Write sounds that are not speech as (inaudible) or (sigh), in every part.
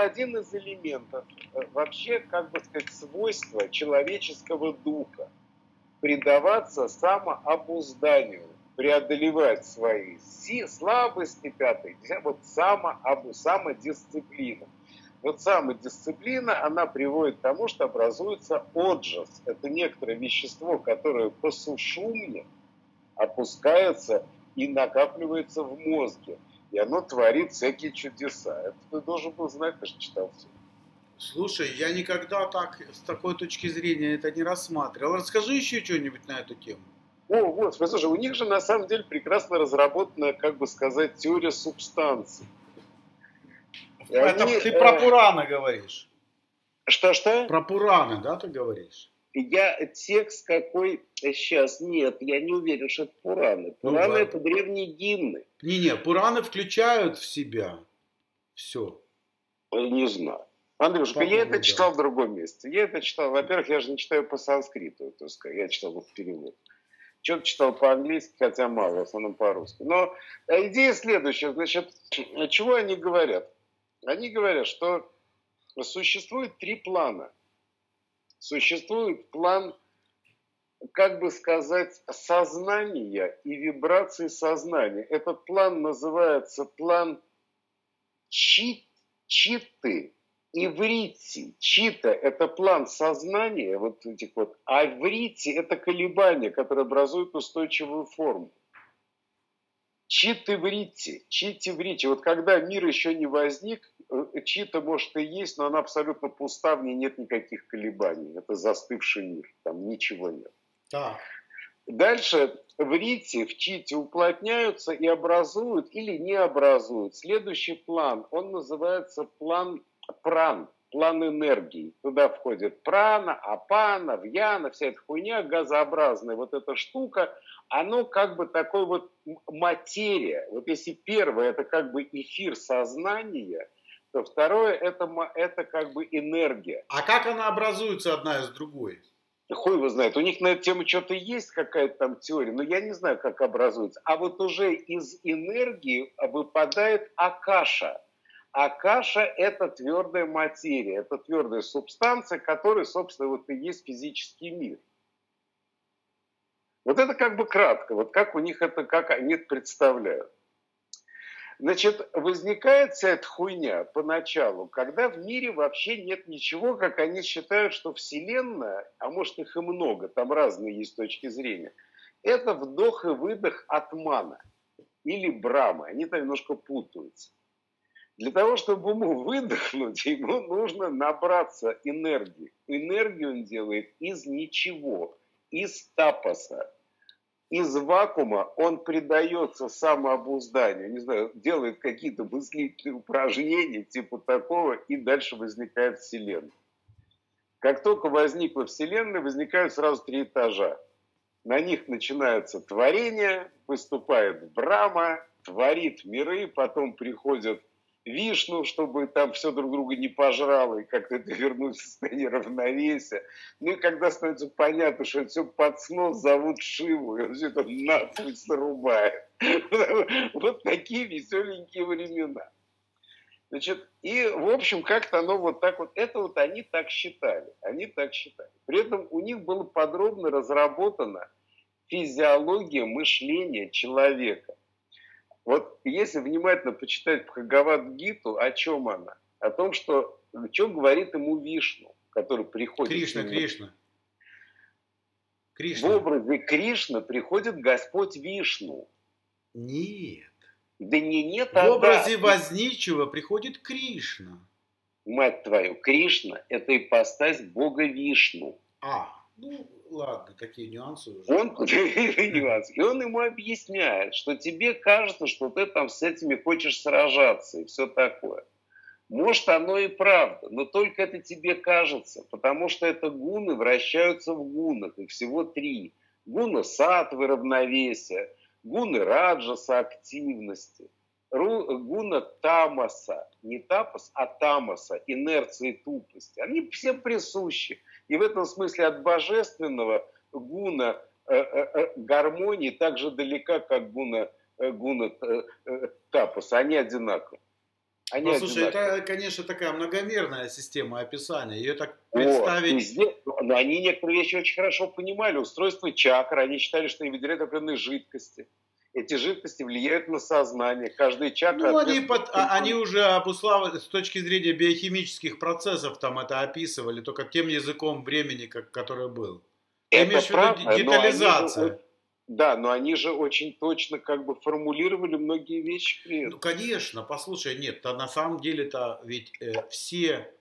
это один из элементов э, вообще, как бы сказать, свойства человеческого духа. Предаваться самообузданию, преодолевать свои слабости, пятый, вот само, самодисциплина. Вот самодисциплина, она приводит к тому, что образуется отжас. Это некоторое вещество, которое по сушумне опускается и накапливается в мозге. И оно творит всякие чудеса. Это ты должен был знать, ты же читал все. Слушай, я никогда так, с такой точки зрения это не рассматривал. Расскажи еще что-нибудь на эту тему. О, вот, слушай, у них же на самом деле прекрасно разработана, как бы сказать, теория субстанций. Это они, ты про э, Пурана говоришь. Что-что? Про Пураны, да, ты говоришь? Я текст какой сейчас нет, я не уверен, что это Пураны. Ну Пураны ну, это древние гимны. Не-не, Пураны включают в себя все. Не знаю. Андрюшка, я это читал в другом месте. Я это читал, во-первых, я же не читаю по санскриту, так сказать, я читал в перевод. Что-то читал по-английски, хотя мало, в основном по-русски. Но идея следующая. Значит, чего они говорят? Они говорят, что существует три плана. Существует план, как бы сказать, сознания и вибрации сознания. Этот план называется план чит, читы, иврити. Чита – это план сознания, вот этих вот, а иврити – это колебания, которые образуют устойчивую форму. Чит иврити, чит иврити. Вот когда мир еще не возник, э, чита может и есть, но она абсолютно пуста, в ней нет никаких колебаний. Это застывший мир, там ничего нет. Да. Дальше в рите, в чите уплотняются и образуют или не образуют. Следующий план, он называется план пран, план энергии. Туда входит прана, апана, вьяна, вся эта хуйня газообразная, вот эта штука, оно как бы такой вот материя. Вот если первое это как бы эфир сознания, то второе это, это как бы энергия. А как она образуется одна из другой? Хуй его знает. У них на эту тему что-то есть, какая-то там теория, но я не знаю, как образуется. А вот уже из энергии выпадает акаша. Акаша – это твердая материя, это твердая субстанция, которая, собственно, вот и есть физический мир. Вот это как бы кратко, вот как у них это, как они это представляют. Значит, возникает вся эта хуйня поначалу, когда в мире вообще нет ничего, как они считают, что Вселенная, а может их и много, там разные есть точки зрения, это вдох и выдох атмана или брамы. Они там немножко путаются. Для того, чтобы ему выдохнуть, ему нужно набраться энергии. Энергию он делает из ничего, из тапоса. Из вакуума он предается самообузданию, не знаю, делает какие-то мыслительные упражнения типа такого, и дальше возникает Вселенная. Как только возникла Вселенная, возникают сразу три этажа. На них начинается творение, выступает Брама, творит миры, потом приходят Вишну, чтобы там все друг друга не пожрало и как-то это вернуть в состояние равновесия. Ну и когда становится понятно, что это все под снос зовут Шиву, и он все это нахуй срубает. (laughs) Вот такие веселенькие времена. Значит, и, в общем, как-то оно вот так вот, это вот они так считали, они так считали. При этом у них было подробно разработана физиология мышления человека. Вот если внимательно почитать Бхагавад-гиту, о чем она? О том, что, о чем говорит ему Вишну, который приходит... Кришна, Кришна. Кришна. В образе Кришны приходит Господь Вишну. Нет. Да не нет, а В образе да. возничего приходит Кришна. Мать твою, Кришна – это ипостась Бога Вишну. А, ну, ладно, такие нюансы уже. Он, (laughs) нюансы. И он ему объясняет, что тебе кажется, что ты там с этими хочешь сражаться и все такое. Может, оно и правда, но только это тебе кажется, потому что это гуны вращаются в гунах, их всего три. Гуна сатвы равновесия, гуны раджаса активности, гуна тамаса, не тапас, а тамаса, инерции тупости. Они все присущи. И в этом смысле от божественного гуна э, э, э, гармонии так же далека, как гуна, гуна тапоса. Они одинаковы. Они ну, слушай, это, конечно, такая многомерная система описания. Ее так представить... О, здесь, но они некоторые вещи очень хорошо понимали. Устройство чакр, они считали, что они выделяют определенные жидкости. Эти жидкости влияют на сознание. Каждый чакра... Ну, они, под, а, они уже обуславливали с точки зрения биохимических процессов там это описывали, только тем языком времени, как, который был. Это правда, детализация. Да, но они же очень точно как бы формулировали многие вещи при этом. Ну, конечно, послушай, нет, то на самом деле-то ведь э, все...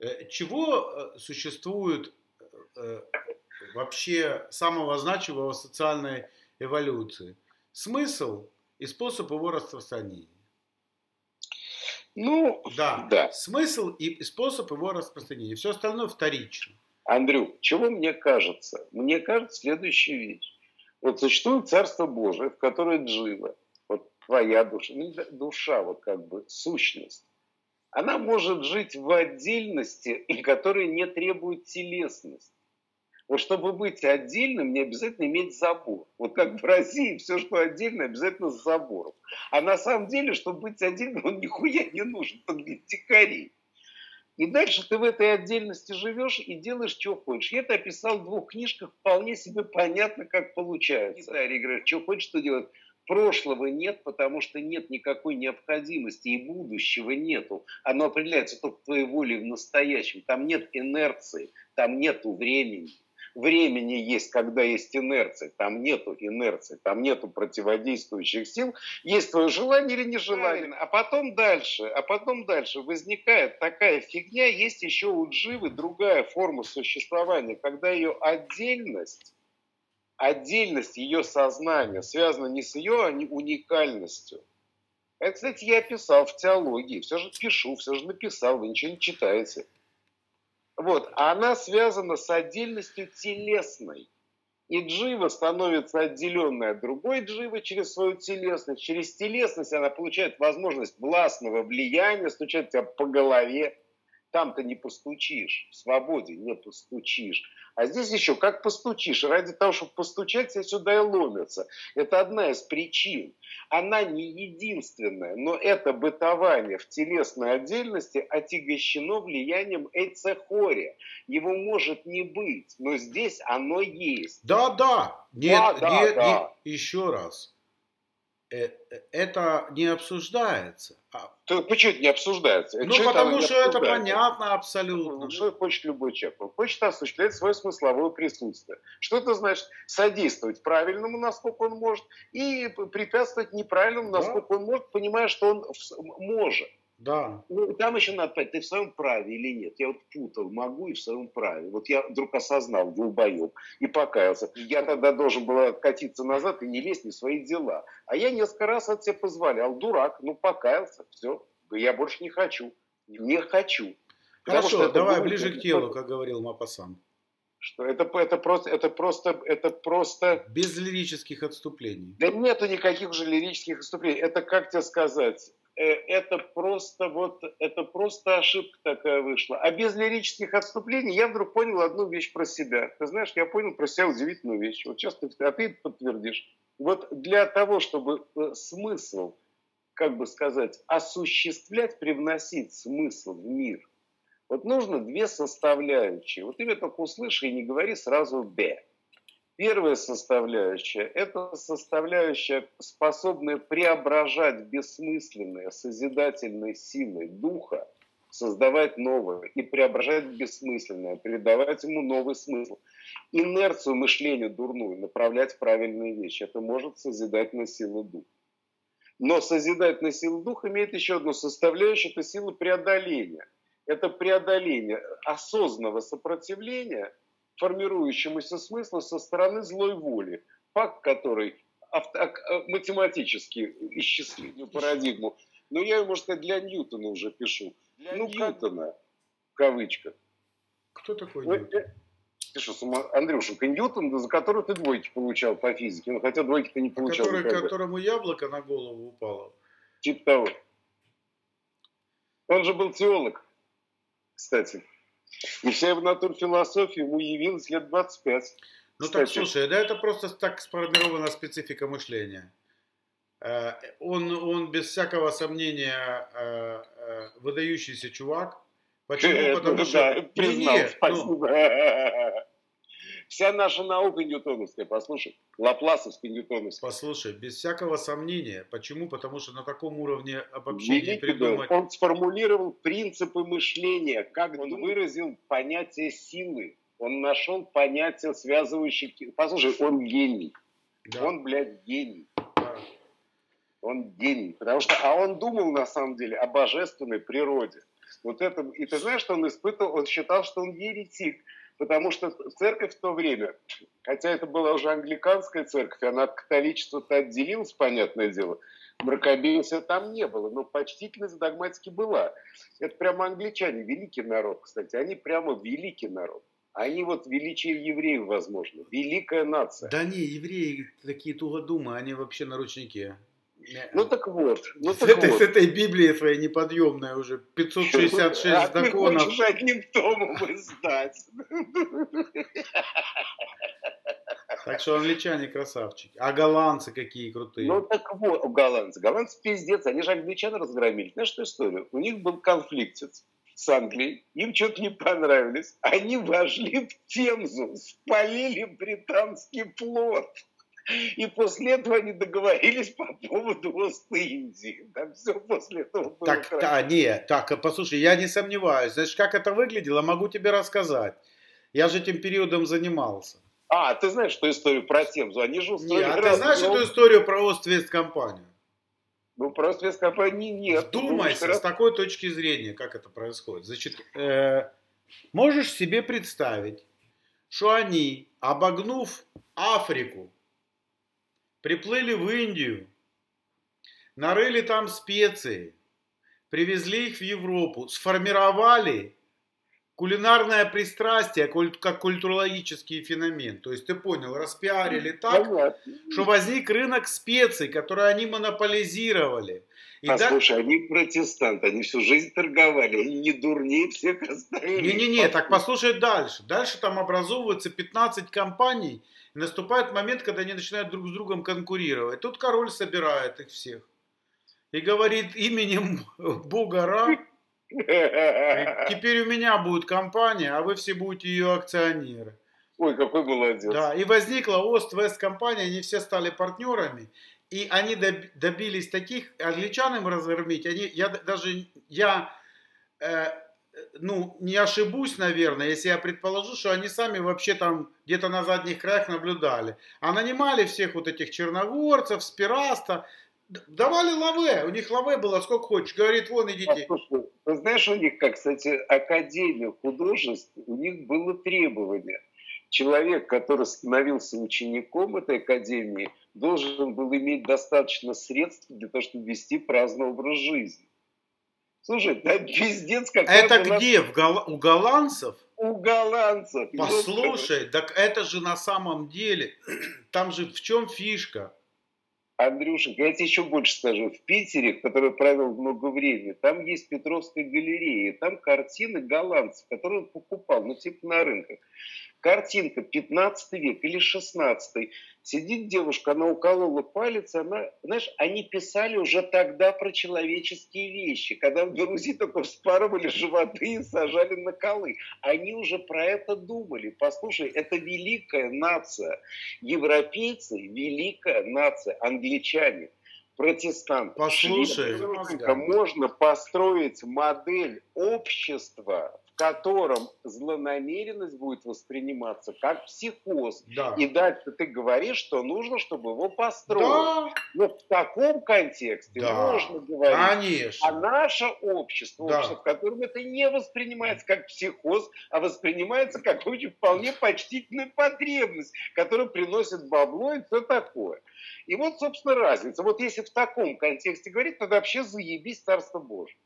Э, чего э, существует э, вообще самого значимого в социальной эволюции? Смысл и способ его распространения. Ну, да. да. Смысл и способ его распространения. Все остальное вторично. Андрю, чего мне кажется? Мне кажется следующая вещь вот существует Царство Божие, в которое джива, вот твоя душа, ну, душа, вот как бы сущность. Она может жить в отдельности, (laughs) которая не требует телесности. Вот чтобы быть отдельным, не обязательно иметь забор. Вот как в России все, что отдельно, обязательно с забором. А на самом деле, чтобы быть отдельным, он нихуя не нужен, это для дикарей. И дальше ты в этой отдельности живешь и делаешь, что хочешь. Я это описал в двух книжках, вполне себе понятно, как получается. Арий говорит, что хочешь, что делать. Прошлого нет, потому что нет никакой необходимости, и будущего нету. Оно определяется только твоей волей в настоящем. Там нет инерции, там нету времени времени есть, когда есть инерция. Там нету инерции, там нету противодействующих сил. Есть твое желание или нежелание. А потом дальше, а потом дальше возникает такая фигня. Есть еще у Дживы другая форма существования, когда ее отдельность отдельность ее сознания связана не с ее а не уникальностью. Это, кстати, я писал в теологии. Все же пишу, все же написал, вы ничего не читаете. Вот, а она связана с отдельностью телесной. И джива становится отделенной от другой дживы через свою телесность. Через телесность она получает возможность властного влияния, стучать тебя по голове. Там-то не постучишь, в свободе не постучишь. А здесь еще как постучишь. Ради того, чтобы постучать, все сюда и ломятся. Это одна из причин. Она не единственная, но это бытование в телесной отдельности отягощено влиянием эйцехория. Его может не быть, но здесь оно есть. Да, да. Нет, да, да, нет, да. Нет, еще раз. Э, э, это не обсуждается. А То, почему это не обсуждается? Ну, что потому что это понятно абсолютно. Ну, что хочет любой человек? Он хочет осуществлять свое смысловое присутствие. Что это значит? Содействовать правильному, насколько он может, и препятствовать неправильному, насколько да. он может, понимая, что он может. Да. Ну, там еще надо понять, ты в своем праве или нет. Я вот путал, могу и в своем праве. Вот я вдруг осознал, долбоеб, и покаялся. Я тогда должен был откатиться назад и не лезть не в свои дела. А я несколько раз от себя позволял. Дурак, ну покаялся, все. Я больше не хочу. Не хочу. Хорошо, что давай ближе к телу, как говорил Мапасан. Что это, это просто, это просто, это просто... Без лирических отступлений. Да нету никаких уже лирических отступлений. Это как тебе сказать? Э, это просто вот, это просто ошибка такая вышла. А без лирических отступлений я вдруг понял одну вещь про себя. Ты знаешь, я понял про себя удивительную вещь. Вот сейчас ты, а ты подтвердишь. Вот для того, чтобы э, смысл, как бы сказать, осуществлять, привносить смысл в мир, вот нужно две составляющие. Вот меня только услыши и не говори сразу «б». Первая составляющая – это составляющая, способная преображать бессмысленное созидательной силой духа, создавать новое и преображать бессмысленное, придавать ему новый смысл. Инерцию мышления дурную направлять в правильные вещи. Это может созидательная сила духа. Но созидательная сила духа имеет еще одну составляющую – это сила преодоления. Это преодоление осознанного сопротивления – формирующемуся смыслу со стороны злой воли, факт который авто, э, математически исчислить парадигму. Но я, можно сказать, для Ньютона уже пишу. Для ну, Ньютона, в кавычках. Кто такой ну, Ньютон? Ты что, Андрюшенька, Ньютон, за который ты двойки получал по физике, ну, хотя двойки ты не получал. Который, которому яблоко на голову упало. Типа того. Он же был теолог, кстати. И вся его натурфилософия ему явилась лет 25. Ну Кстати. так, слушай, да это просто так сформирована специфика мышления. Э, он, он без всякого сомнения э, э, выдающийся чувак. Почему? Потому Ну что... да, Не, признал, не, ну, спасибо. (laughs) Вся наша наука ньютоновская, послушай, лапласовская ньютоновская. послушай, без всякого сомнения. Почему? Потому что на таком уровне обобщения Великий придумать... был. Он сформулировал принципы мышления, как он выразил понятие силы. Он нашел понятие, связывающее... Послушай, он гений. Да, Он, блядь, гений. да. Он гений. Потому что, а он думал, на самом деле, о божественной природе. Вот это, и ты знаешь, что он испытывал? Он считал, что он еретик. Потому что церковь в то время, хотя это была уже англиканская церковь, она от католичества-то отделилась, понятное дело, мракобесия там не было, но почтительность догматики была. Это прямо англичане, великий народ, кстати, они прямо великий народ. Они вот величие евреев, возможно, великая нация. Да не, евреи такие тугодумы, они вообще наручники. Ну так вот, ну с, так этой, вот. с этой Библией своей неподъемной уже 566 а ты законов. хочешь одним томом издать. Так что англичане красавчики. А голландцы какие крутые. Ну так вот, голландцы. Голландцы пиздец, они же англичан разгромили. Знаешь, что историю? У них был конфликт с Англией, им что-то не понравилось. Они вошли в Темзу, спалили британский флот. И после этого они договорились по поводу Ост-Индии. Там все после этого было Так, да, не, так, а послушай, я не сомневаюсь. Значит, как это выглядело, могу тебе рассказать. Я же этим периодом занимался. А, ты знаешь, что историю про Темзу? Они же устроили а ты знаешь эту историю про Ост-Вест-компанию? Ну, сказал, не, нет. Вдумайся Ну, с такой точки зрения, как это происходит. Значит, э, можешь себе представить, что они, обогнув Африку, приплыли в Индию, нарыли там специи, привезли их в Европу, сформировали кулинарное пристрастие как культурологический феномен. То есть ты понял, распиарили так, Понятно. что возник рынок специй, который они монополизировали. И Послушай, они протестанты, они всю жизнь торговали, они не дурнее всех остальных. Не-не-не, так послушай дальше. Дальше там образовывается 15 компаний, наступает момент, когда они начинают друг с другом конкурировать. Тут король собирает их всех и говорит именем (laughs) бога Ра, теперь у меня будет компания, а вы все будете ее акционеры. Ой, какой молодец. Да, и возникла Ост-Вест компания, они все стали партнерами, и они доб- добились таких, англичан им разгромить, они, я даже, я, э, ну, не ошибусь, наверное, если я предположу, что они сами вообще там где-то на задних краях наблюдали, а нанимали всех вот этих черногорцев, спираста, давали лаве, у них лаве было сколько хочешь, говорит, вон идите. Послушай, ты знаешь, у них, как, кстати, Академия художеств, у них было требование. Человек, который становился учеником этой академии, должен был иметь достаточно средств для того, чтобы вести праздный образ жизни. Слушай, да пиздец какая Это где? В Гол- у голландцев? у голландцев. Послушай, так это же на самом деле, (clears throat) там же в чем фишка? Андрюша, я тебе еще больше скажу. В Питере, в который провел много времени, там есть Петровская галерея. Там картины голландцев, которые он покупал, ну типа на рынках. Картинка 15 век или 16 Сидит девушка, она уколола палец, она, знаешь, они писали уже тогда про человеческие вещи, когда в Грузии только вспарывали животы и сажали на колы. Они уже про это думали. Послушай, это великая нация. Европейцы – великая нация. Англичане, протестанты. Послушай, можно построить модель общества, котором злонамеренность будет восприниматься как психоз. Да. И дальше ты говоришь, что нужно, чтобы его построить. Да, Но в таком контексте Да. можно говорить. А конечно. наше общество, Да. общество, в котором это не воспринимается как психоз, а воспринимается как очень вполне почтительная потребность, которая приносит бабло и все такое. И вот, собственно, разница. Вот если в таком контексте говорить, тогда вообще заебись Царство Божье.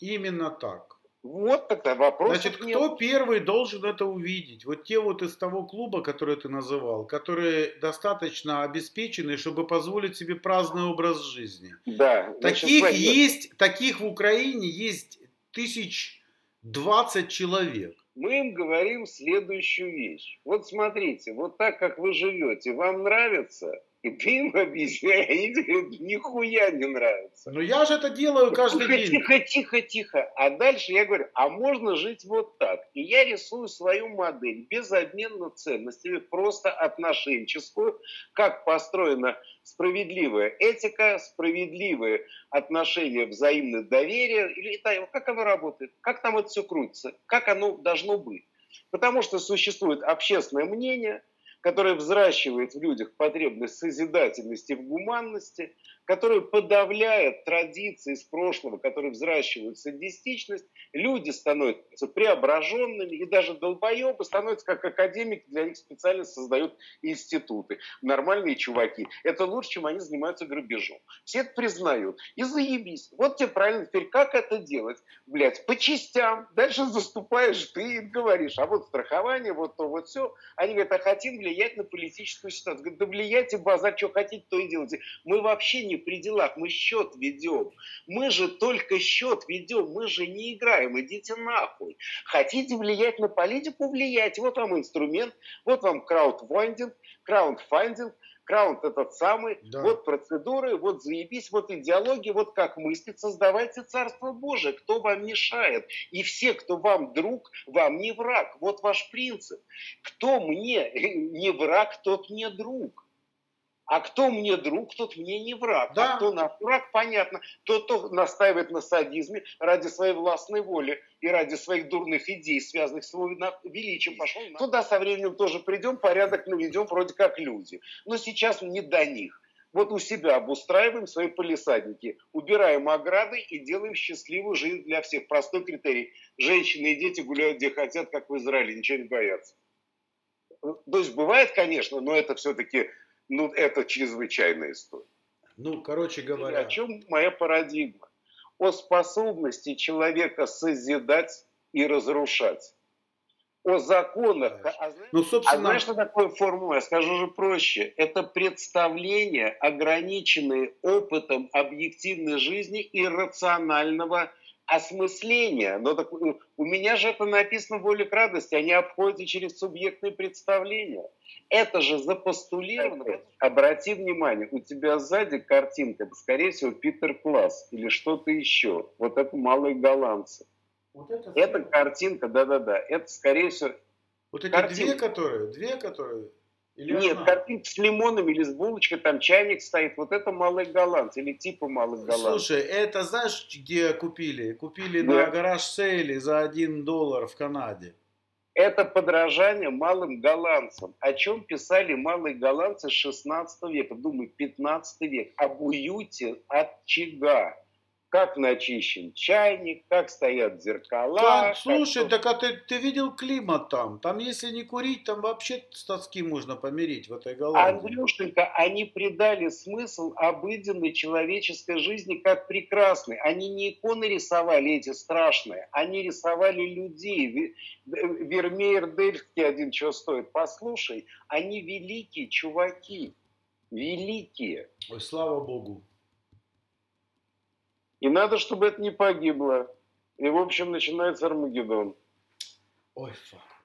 Именно так. Вот тогда вопрос. Значит, кто первый должен это увидеть? Вот те вот из того клуба, который ты называл, которые достаточно обеспечены, чтобы позволить себе праздный образ жизни. Да. значит, Таких смотри, есть, таких в Украине есть тысяч двадцать человек. мы им говорим следующую вещь. Вот смотрите, вот так как вы живете, вам нравится, И ты им объясняешь, они говорят, нихуя не нравится. Ну я же это делаю каждый тихо, день. Тихо, тихо, тихо. А дальше я говорю, а можно жить вот так. И я рисую свою модель без обмена ценностями, просто отношенческую, как построена справедливая этика, справедливые отношения, взаимное доверие, или как оно работает, как там это все крутится, как оно должно быть. Потому что существует общественное мнение – которая взращивает в людях потребность созидательности в гуманности, которая подавляет традиции из прошлого, которые взращивают садистичность, люди становятся преображенными, и даже долбоебы становятся как академики, для них специально создают институты. Нормальные чуваки. Это лучше, чем они занимаются грабежом. Все это признают. И заебись. Вот тебе правильно теперь, как это делать? Блять, по частям. Дальше заступаешь ты и говоришь, а вот страхование, вот то, вот все. Они говорят, а хотим влиять на политическую ситуацию. Говорят, да влияйте, базар, что хотите, то и делайте. Мы вообще не при делах, мы счет ведем. Мы же только счет ведем, мы же не играем, идите нахуй. Хотите влиять на политику, влияйте. Вот вам инструмент, вот вам краудфандинг, краудфандинг, Краунд этот самый, да. вот процедуры, вот заебись, вот идеология, вот как мыслить, создавайте Царство Божие, кто вам мешает. И все, кто вам друг, вам не враг. Вот ваш принцип. Кто мне (laughs) не враг, тот не друг. А кто мне друг, тот мне не враг. Да. А кто наш враг, понятно. Тот, кто настаивает на садизме ради своей властной воли и ради своих дурных идей, связанных с его величием, пошел. Туда со временем тоже придем, порядок наведем, вроде как люди. Но сейчас не до них. Вот у себя обустраиваем свои полисадники, убираем ограды и делаем счастливую жизнь для всех. Простой критерий. Женщины и дети гуляют где хотят, как в Израиле, ничего не боятся. То есть бывает, конечно, но это все-таки ну, это чрезвычайная история. Ну, короче говоря... И о чем моя парадигма? О способности человека созидать и разрушать. О законах. А, ну, собственно... а знаешь, что такое формула? Я скажу же проще. Это представление, ограниченное опытом объективной жизни и рационального осмысления. Но так, у меня же это написано в воле к радости. Они обходят через субъектные представления. Это же запостулировано. Обрати внимание, у тебя сзади картинка, это, скорее всего, Питер Класс или что-то еще. Вот это малые голландцы. Вот это, это картинка, да-да-да. Это, скорее всего, Вот эти картинка. две, которые, две, которые или Нет, одна? картинка с лимоном или с булочкой, там чайник стоит. Вот это малый голландцы или типа малых голландцев. Слушай, это знаешь, где купили? Купили да. на гараж сейле за один доллар в Канаде. Это подражание малым голландцам. О чем писали малые голландцы 16 века, думаю, 15 век. Об уюте от очага как начищен чайник, как стоят зеркала. Да, слушай, как... так а ты, ты видел климат там? Там если не курить, там вообще с тоски можно помирить в этой Голландии. Андрюшенька, они придали смысл обыденной человеческой жизни как прекрасной. Они не иконы рисовали эти страшные, они рисовали людей. Вермеер Дельфти один что стоит, послушай, они великие чуваки, великие. Ой, слава богу. И надо, чтобы это не погибло. И, в общем, начинается Армагеддон. Ой, фак.